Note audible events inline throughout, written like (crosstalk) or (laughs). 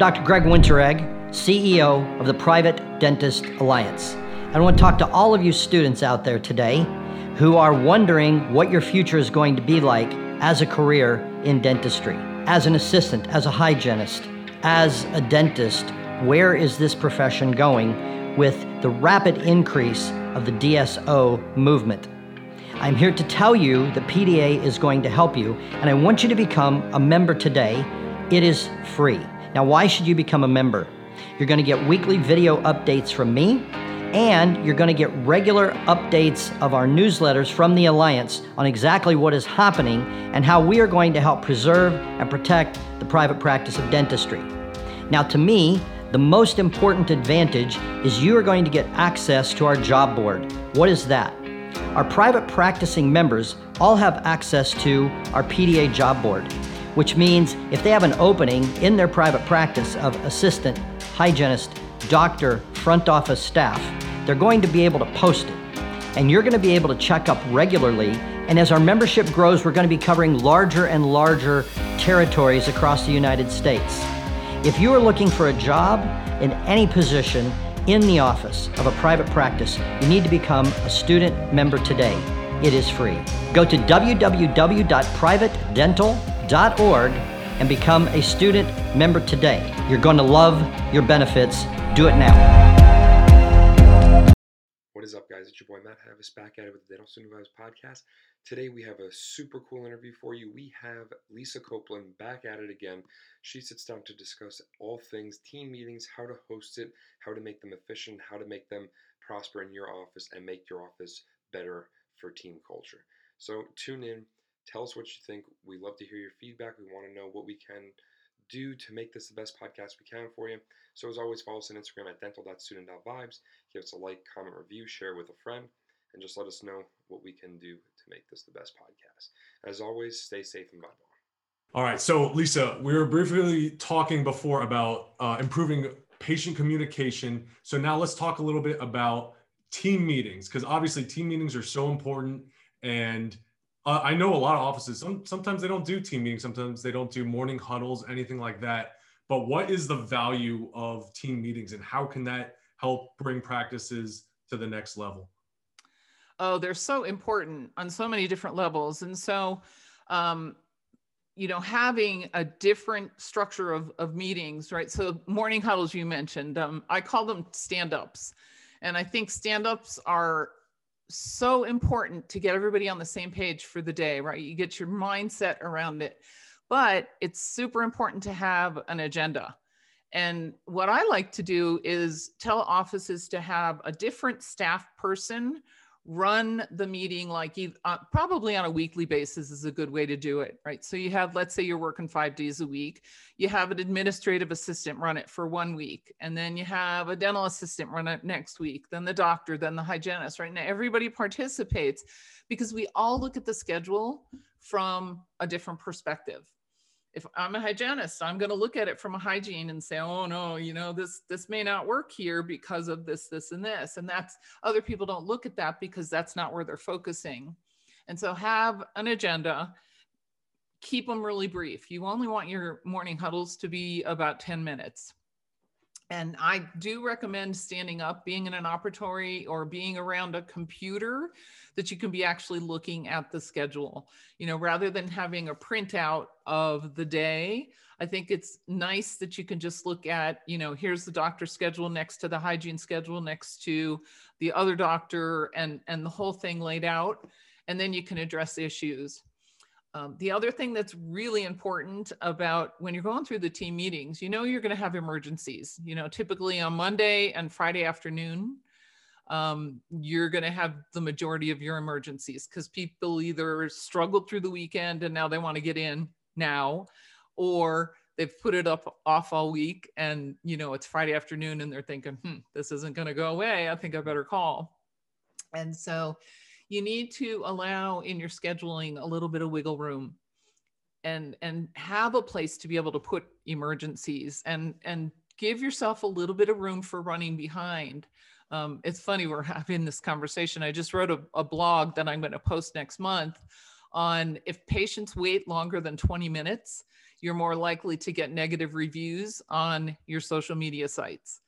Dr. Greg Winteregg, CEO of the Private Dentist Alliance. I want to talk to all of you students out there today who are wondering what your future is going to be like as a career in dentistry, as an assistant, as a hygienist, as a dentist. Where is this profession going with the rapid increase of the DSO movement? I'm here to tell you that PDA is going to help you, and I want you to become a member today. It is free. Now, why should you become a member? You're going to get weekly video updates from me, and you're going to get regular updates of our newsletters from the Alliance on exactly what is happening and how we are going to help preserve and protect the private practice of dentistry. Now, to me, the most important advantage is you are going to get access to our job board. What is that? Our private practicing members all have access to our PDA job board, which means if they have an opening in their private practice of assistant, hygienist, doctor, front office staff, they're going to be able to post it. And you're going to be able to check up regularly. And as our membership grows, we're going to be covering larger and larger territories across the United States. If you are looking for a job in any position, in the office of a private practice, you need to become a student member today. It is free. Go to www.privatedental.org and become a student member today. You're going to love your benefits. Do it now. What is up, guys? It's your boy Matt Havis back at it with the Dental Student Vibes podcast. Today we have a super cool interview for you. We have Lisa Copeland back at it again. She sits down to discuss all things team meetings, how to host it, how to make them efficient, how to make them prosper in your office, and make your office better for team culture. So tune in, tell us what you think. We love to hear your feedback. We want to know what we can do to make this the best podcast we can for you. So as always, follow us on Instagram at dental.student.vibes. Give us a like, comment, review, share with a friend, and just let us know what we can do to make this the best podcast. As always, stay safe and on. All right. So, Lisa, we were briefly talking before about uh, improving patient communication. So, now let's talk a little bit about team meetings because obviously team meetings are so important. And uh, I know a lot of offices, some, sometimes they don't do team meetings, sometimes they don't do morning huddles, anything like that. But what is the value of team meetings and how can that help bring practices to the next level? oh, they're so important on so many different levels. And so, um, you know, having a different structure of, of meetings, right? So, morning huddles, you mentioned, um, I call them stand ups. And I think stand ups are so important to get everybody on the same page for the day, right? You get your mindset around it. But it's super important to have an agenda. And what I like to do is tell offices to have a different staff person run the meeting like uh, probably on a weekly basis is a good way to do it right? So you have let's say you're working five days a week you have an administrative assistant run it for one week and then you have a dental assistant run it next week then the doctor then the hygienist right? Now everybody participates because we all look at the schedule from a different perspective if I'm a hygienist, I'm going to look at it from a hygiene and say, oh no, you know, this this may not work here because of this, this, and this. And that's other people don't look at that because that's not where they're focusing. And so have an agenda, keep them really brief. You only want your morning huddles to be about 10 minutes. And I do recommend standing up, being in an operatory or being around a computer that you can be actually looking at the schedule. You know, rather than having a printout of the day, I think it's nice that you can just look at, you know, here's the doctor's schedule next to the hygiene schedule, next to the other doctor, and, and the whole thing laid out. And then you can address issues. Um, the other thing that's really important about when you're going through the team meetings, you know, you're going to have emergencies. You know, typically on Monday and Friday afternoon, um, you're going to have the majority of your emergencies because people either struggled through the weekend and now they want to get in now, or they've put it up off all week and you know it's Friday afternoon and they're thinking, hmm, this isn't going to go away. I think I better call. And so you need to allow in your scheduling a little bit of wiggle room and and have a place to be able to put emergencies and and give yourself a little bit of room for running behind um, it's funny we're (laughs) having this conversation i just wrote a, a blog that i'm going to post next month on if patients wait longer than 20 minutes you're more likely to get negative reviews on your social media sites.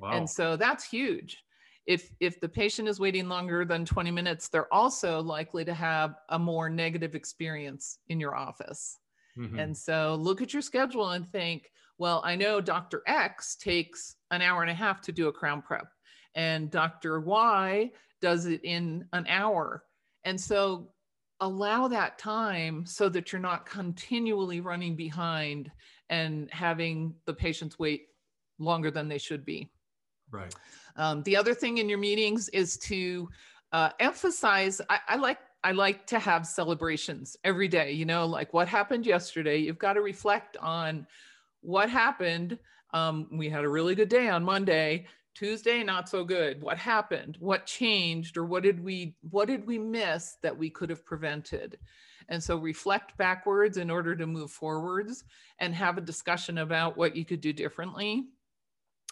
Wow. And so that's huge. If if the patient is waiting longer than 20 minutes, they're also likely to have a more negative experience in your office. Mhm. And so look at your schedule and think, well, I know Dr. X takes an hour and a half to do a crown prep, and Dr. Y does it in an hour. And so allow that time so that you're not continually running behind and having the patients wait longer than they should be. Right. Um, the other thing in your meetings is to uh, emphasize. I, I like I like to have celebrations every day. You know, like what happened yesterday. You've got to reflect on what happened. Um, we had a really good day on Monday. Tuesday, not so good. What happened? What changed? Or what did we what did we miss that we could have prevented? And so reflect backwards in order to move forwards and have a discussion about what you could do differently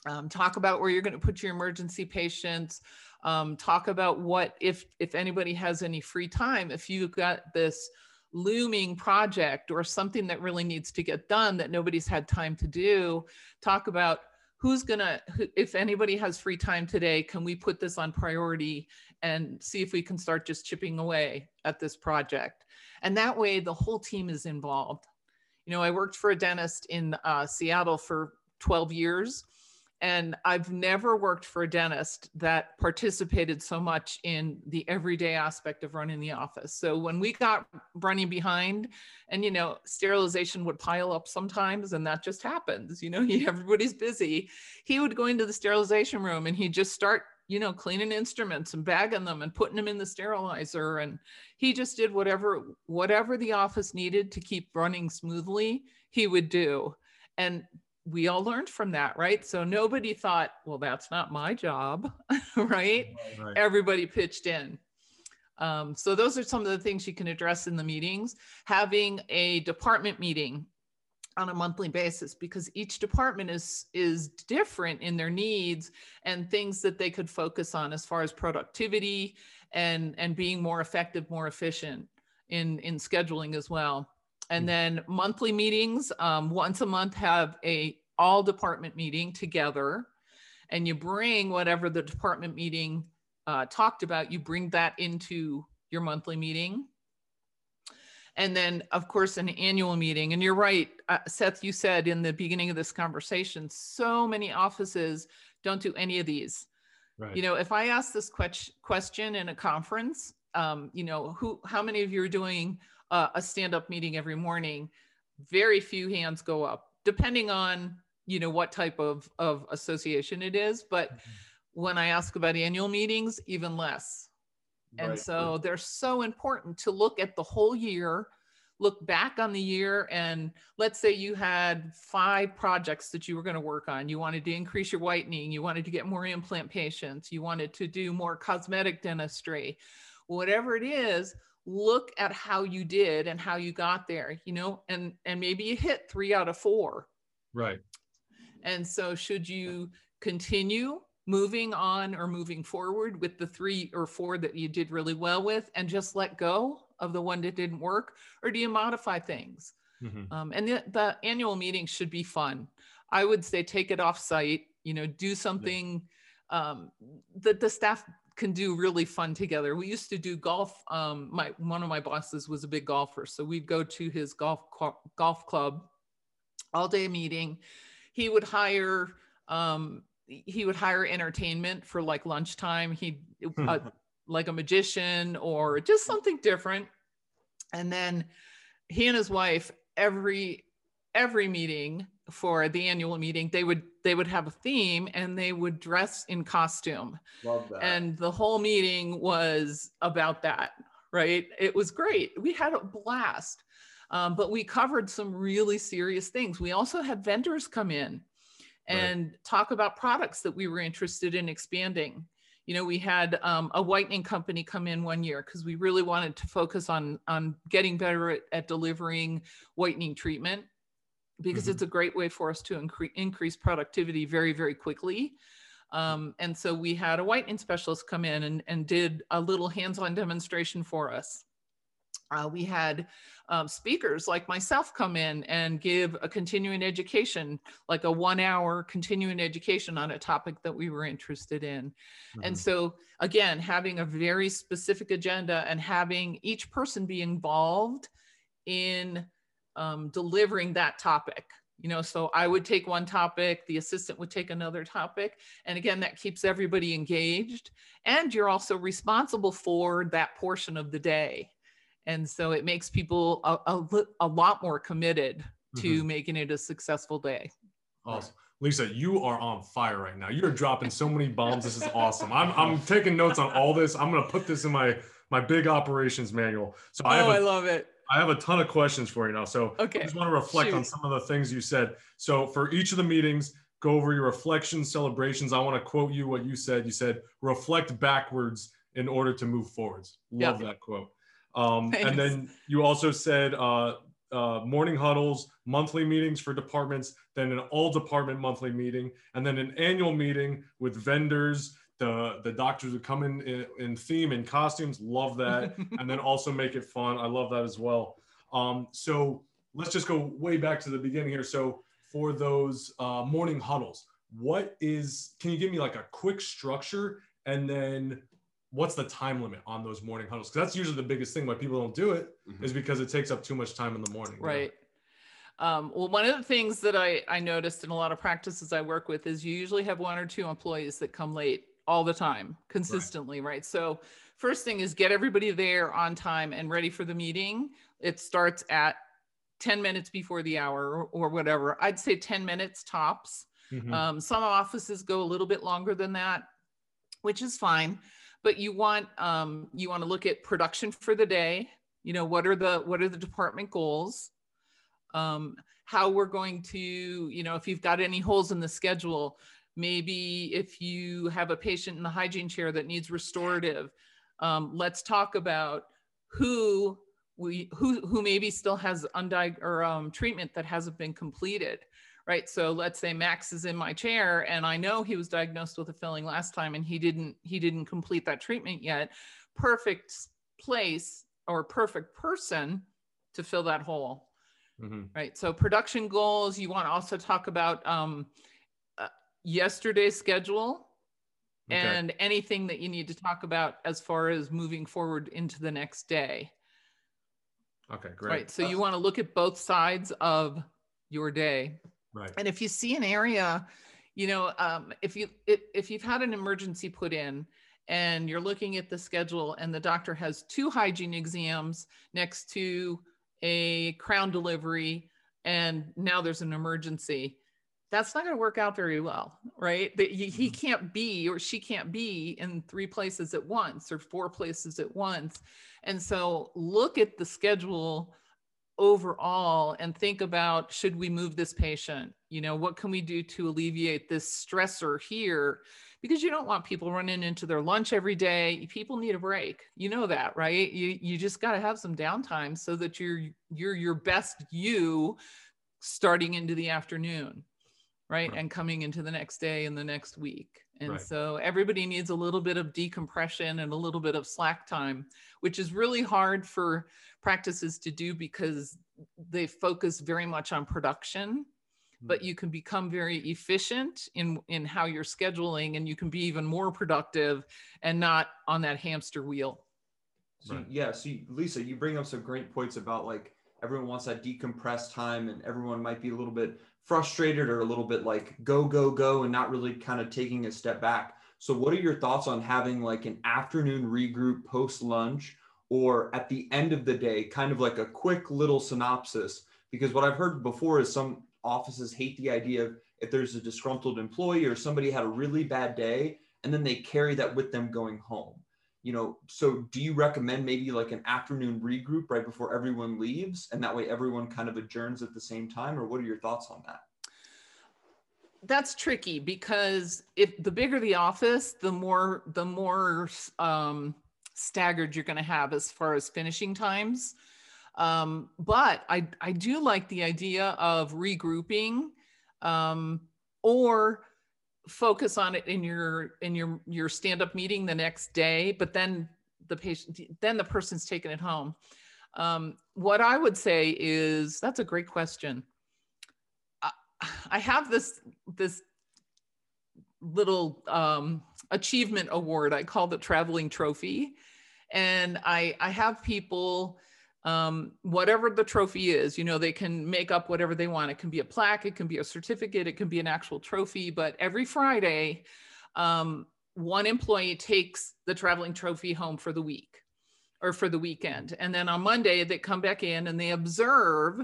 um, talk about where you're going to put your emergency patients um, talk about what if if anybody has any free time if you've got this looming project or something that really needs to get done that nobody's had time to do talk about who's gonna if anybody has free time today can we put this on priority and see if we can start just chipping away at this project? And that way the whole team is involved. You know i worked for a dentist in uh, seattle for 12 years and I've never worked for a dentist that participated so much in the everyday aspect of running the office. So when we got running behind, and you know, sterilization would pile up sometimes, and that just happens. You know, (laughs) everybody's busy. He would go into the sterilization room and he'd just start, you know, cleaning instruments and bagging them and putting them in the sterilizer. And he just did whatever whatever the office needed to keep running smoothly. He would do. And we all learned from that, right? So nobody thought, well, that's not my job, (laughs) right? Right. Everybody pitched in. Um, so those are some of the things you can address in the meetings. Having a department meeting on a monthly basis because each department is is different in their needs and things that they could focus on as far as productivity and and being more effective more efficient in in scheduling as well and Mm. then monthly meetings um, once a month have a all department meeting together and you bring whatever the department meeting uh, talked about you bring that into your monthly meeting and then of course an annual meeting and you're right uh, seth you said in the beginning of this conversation so many offices don't do any of these Right. you know if i ask this quech- question in a conference um, you know who how many of you are doing uh, a stand-up meeting every morning very few hands go up depending on you know what type of of association it is but when i ask about annual meetings even less and Right. so they're so important to look at the whole year, look back on the year. And let's say you had five projects that you were going to work on. You wanted to increase your whitening, you wanted to get more implant patients, you wanted to do more cosmetic dentistry, whatever it is. Look at how you did and how you got there, you know, and and maybe you hit three out of four. Right. And so, should you continue moving on or moving forward with the three or four that you did really well with and just let go of the one that didn't work? Or do you modify things? Mhm. Um, and the, the annual meeting should be fun. I would say take it off site, you know, do something um, that the staff can do really fun together. We used to do golf. Um, my one of my bosses was a big golfer, so we'd go to his golf golf club, all day meeting. He would hire um, he would hire entertainment for like lunchtime. He uh, (laughs) like a magician or just something different, and then he and his wife every every meeting for the annual meeting they would they would have a theme and they would dress in costume. Love that. and the whole meeting was about that right? It was great. We had a blast. Um, but we covered some really serious things. We also had vendors come in Right. and talk about products that we were interested in expanding. You know we had um, a whitening company come in one year because we really wanted to focus on on getting better at, at delivering whitening treatment because Mhm. it's a great way for us to incre- increase productivity very very quickly um, and so we had a whitening specialist come in and, and did a little hands-on demonstration for us Uh, we had um, speakers like myself come in and give a continuing education, like a one hour continuing education on a topic that we were interested in. Mm-hmm. And so, again, having a very specific agenda and having each person be involved in um, delivering that topic. You know, so I would take one topic, the assistant would take another topic. And again, that keeps everybody engaged. And you're also responsible for that portion of the day. And so it makes people a, a, a lot more committed to mm-hmm. making it a successful day. Awesome. Lisa you are on fire right now. You're dropping so many bombs. This is awesome. I'm, I'm taking notes on all this. I'm going to put this in my my big operations manual. So oh, i have a, I love it I have a ton of questions for you now. So okay. I just want to reflect Shoot. on some of the things you said. So for each of the meetings, go over your reflections, celebrations. I want to quote you what you said. You said, reflect backwards in order to move forwards. Love yep. that quote. Um, and then you also said uh, uh, morning huddles, monthly meetings for departments, then an all department monthly meeting, and then an annual meeting with vendors. The, the doctors would come in, in, in theme and costumes. Love that. (laughs) and then also make it fun. I love that as well. Um, so let's just go way back to the beginning here. So for those uh, morning huddles, what is, can you give me like a quick structure and then what's the time limit on those morning huddles? Because that's usually the biggest thing why people don't do it mm-hmm. is because it takes up too much time in the morning. Right. Um, well, one of the things that I, I noticed in a lot of practices I work with is you usually have one or two employees that come late all the time, consistently, right? right? So, first thing is get everybody there on time and ready for the meeting. It starts at 10 minutes before the hour or, whatever. I'd say 10 minutes tops. Mm-hmm. Um, some offices go a little bit longer than that, which is fine but you want um, you want to look at production for the day you know what are the what are the department goals um, how we're going to you know if you've got any holes in the schedule maybe if you have a patient in the hygiene chair that needs restorative um, let's talk about who we who who maybe still has undiagnosed or um, treatment that hasn't been completed right? So let's say Max is in my chair and I know he was diagnosed with a filling last time and he didn't he didn't complete that treatment yet. Perfect place or perfect person to fill that hole. Mm-hmm. Right. So production goals, you want to also talk about um, yesterday's schedule okay. and anything that you need to talk about as far as moving forward into the next day. Okay, great. Right. So you want to look at both sides of your day. Right. And if you see an area, you know, um, if you if, if you've had an emergency put in and you're looking at the schedule and the doctor has two hygiene exams next to a crown delivery and now there's an emergency that's not going to work out very well right? That he mm-hmm. can't be or she can't be in three places at once or four places at once. And so look at the schedule overall and think about should we move this patient? You know what can we do to alleviate this stressor here? Because you don't want people running into their lunch every day. People need a break. You know that right? You you just got to have some downtime so that you're you're your best you starting into the afternoon right, right. and coming into the next day and the next week and right. so everybody needs a little bit of decompression and a little bit of slack time, which is really hard for practices to do because they focus very much on production. But mm-hmm. you can become very efficient in, in how you're scheduling and you can be even more productive and not on that hamster wheel. So, right. yeah. So, Lisa, you bring up some great points about like everyone wants that decompressed time and everyone might be a little bit frustrated or a little bit like go go go and not really kind of taking a step back. So what are your thoughts on having like an afternoon regroup post lunch or at the end of the day kind of like a quick little synopsis? Because what i've heard before is some offices hate the idea of if there's a disgruntled employee or somebody had a really bad day and then they carry that with them going home you know so do you recommend maybe like an afternoon regroup right before everyone leaves and that way everyone kind of adjourns at the same time? Or what are your thoughts on that? That's tricky because if the bigger the office the more the more um, staggered you're going to have as far as finishing times. Um, but I, I do like the idea of regrouping um, or focus on it in your in your your stand up meeting the next day but then the patient then the person's taken it home. Um, what I would say is that's a great question. I, I have this this little um, achievement award. I call the traveling trophy, and I I have people um, whatever the trophy is, you know, they can make up whatever they want. It can be a plaque, it can be a certificate, it can be an actual trophy. But every Friday, um, one employee takes the traveling trophy home for the week or for the weekend. And then on Monday, they come back in and they observe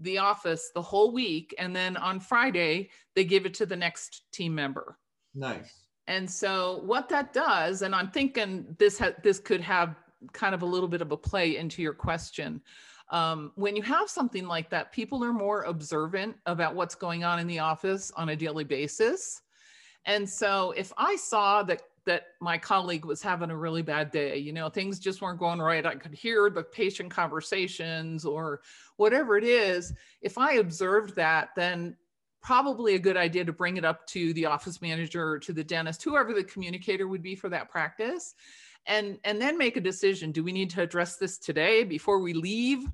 the office the whole week. And then on Friday, they give it to the next team member. Nice. And so what that does, and I'm thinking this ha- this could have kind of a little bit of a play into your question. Um, when you have something like that, people are more observant about what's going on in the office on a daily basis. And so if I saw that that my colleague was having a really bad day, you know, things just weren't going right, I could hear the patient conversations or whatever it is. If I observed that, then probably a good idea to bring it up to the office manager or to the dentist, whoever the communicator would be for that practice and and then make a decision do we need to address this today before we leave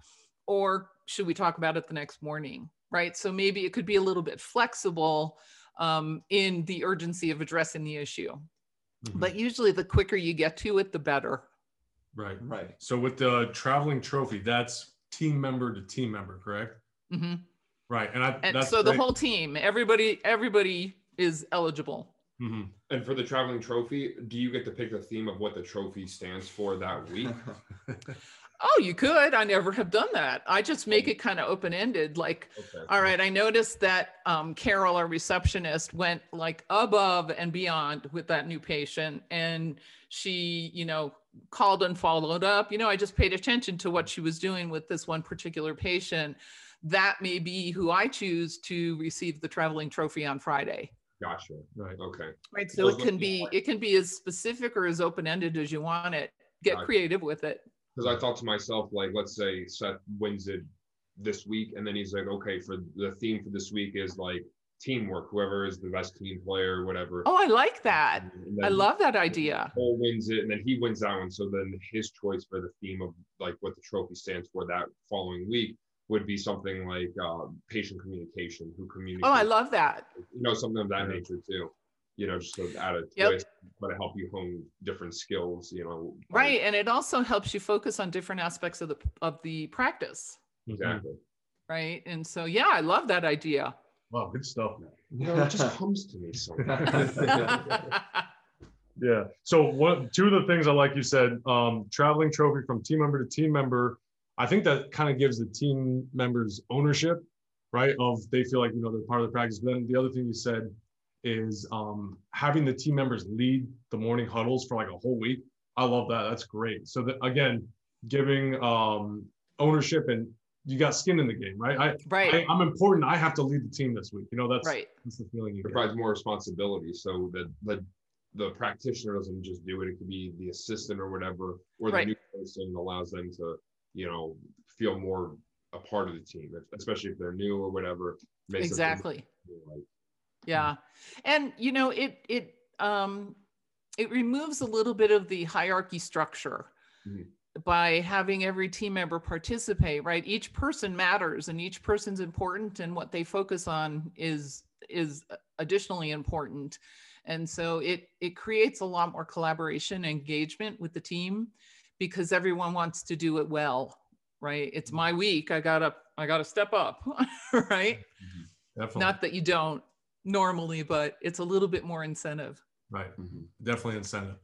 or should we talk about it the next morning right so maybe it could be a little bit flexible um, in the urgency of addressing the issue Mhm. but usually the quicker you get to it the better right. Right. So with the traveling trophy, that's team member to team member, correct? Mm hmm Right. And I and that's so the great. whole team everybody everybody is eligible Mhm. And for the traveling trophy, do you get to pick the theme of what the trophy stands for that week? (laughs) oh you could i never have done that i just make it kind of open-ended like Okay. All right, I noticed that um, Carol, our receptionist, went like above and beyond with that new patient, and she, you know, called and followed up. You know, I just paid attention to what she was doing with this one particular patient. That may be who I choose to receive the traveling trophy on Friday. Gotcha. Right. Okay. Right. So Those it can be be it can be as specific or as open ended as you want it. Get Gotcha. creative with it. Because I thought to myself, like, let's say Seth wins it this week, and then he's like, okay, for the theme for this week is like teamwork. Whoever is the best team player, whatever. Oh, I like that. I then love that idea. Cole wins it, and then he wins that one. So then his choice for the theme of like what the trophy stands for that following week would be something like uh, patient communication, who communicates. Oh, I love that. you know something of that Yeah. nature too. You know, just to add a Yep. twist, but to help you hone different skills. You know, by- Right. And it also helps you focus on different aspects of the of the practice. Exactly. Right. And so yeah, I love that idea. Wow, good stuff. You know, it just comes to me sometimes. (laughs) Yeah. So what two of the things I like you said, um, traveling trophy from team member to team member, I think that kind of gives the team members ownership, right? Of they feel like you know they're part of the practice. But then the other thing you said is um, having the team members lead the morning huddles for like a whole week. I love that. That's great. So that again, giving um, ownership and you got skin in the game, right? I, right. I I'm important. I have to lead the team this week. You know that's right. that's the feeling you It get. provides more responsibility, so that the the practitioner doesn't just do it. It could be the assistant or whatever, or the Right. new person allows them to, you know, feel more a part of the team, especially if they're new or whatever. makes Exactly. like- Yeah. And you know, it it um it removes a little bit of the hierarchy structure Mhm. by having every team member participate, right? Each person matters and each person's important and what they focus on is is additionally important. And so it it creates a lot more collaboration and engagement with the team because everyone wants to do it well, right? It's mm-hmm. my week. I gotta I gotta step up, (laughs) right? Mm-hmm. Definitely. Not that you don't normally, but it's a little bit more incentive. right. Mhm. Definitely incentive.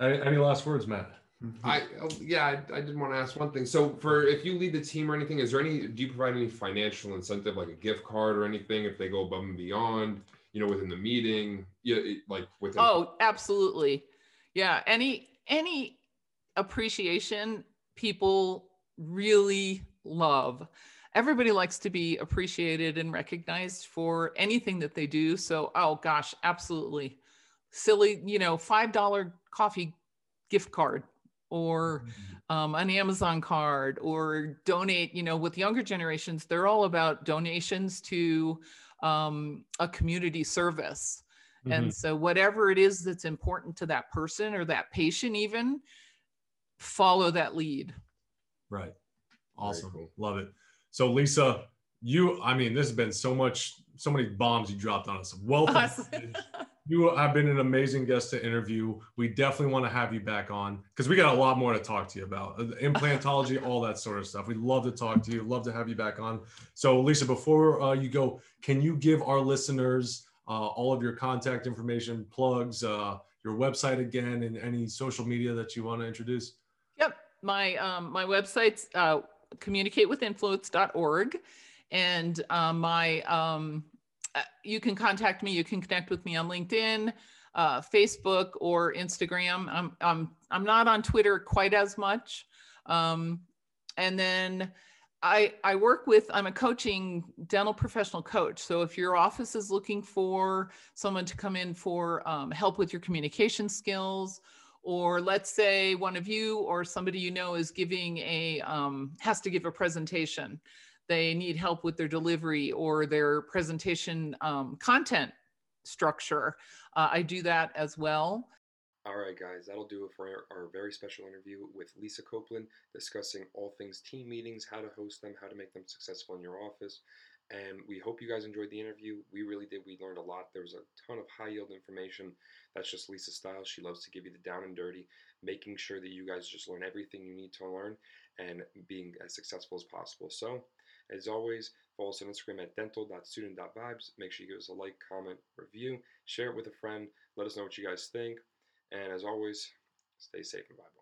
Any, any last words, Matt? Mm-hmm. I oh, yeah, I, I did want to ask one thing. So for if you lead the team or anything, is there any do you provide any financial incentive like a gift card or anything if they go above and beyond, you know, within the meeting? Yeah, like within Oh, absolutely. Yeah. Any any appreciation people really love. Everybody likes to be appreciated and recognized for anything that they do. So, oh gosh, absolutely. Silly, you know, $5 coffee gift card or um, an Amazon card or donate, you know, with younger generations, they're all about donations to um, a community service. Mhm. And so, whatever it is that's important to that person or that patient, even follow that lead. Right. Awesome. cool. Love it. So Lisa, you, I mean, this has been so much, so many bombs you dropped on us. Welcome. of Awesome. you have been an amazing guest to interview. We definitely want to have you back on because we got a lot more to talk to you about Uh, implantology, (laughs) all that sort of stuff. We'd love to talk to you. Love to have you back on. So, Lisa, before uh, you go, can you give our listeners uh, all of your contact information, plugs, uh, your website again, and any social media that you want to introduce? My um, my website's uh, communicatewithinfluence.org. And um, my um, uh, you can contact me. You can connect with me on LinkedIn, uh, Facebook, or Instagram. I'm I'm I'm not on Twitter quite as much. Um, and then I I work with I'm a coaching dental professional coach. So if your office is looking for someone to come in for um, help with your communication skills, or let's say one of you or somebody you know is giving a um, has to give a presentation. They need help with their delivery or their presentation um, content structure. Uh, i do that as well. All right, guys, that'll do it for our, our very special interview with Lisa Copeland discussing all things team meetings, how to host them, how to make them successful in your office. And we hope you guys enjoyed the interview. We really did. We learned a lot. There was a ton of high yield information. That's just Lisa's style. She loves to give you the down and dirty, making sure that you guys just learn everything you need to learn and being as successful as possible. So, as always, follow us on Instagram at dental.student.vibes. Make sure you give us a like, comment, review, share it with a friend. Let us know what you guys think. And as always, stay safe and vibe.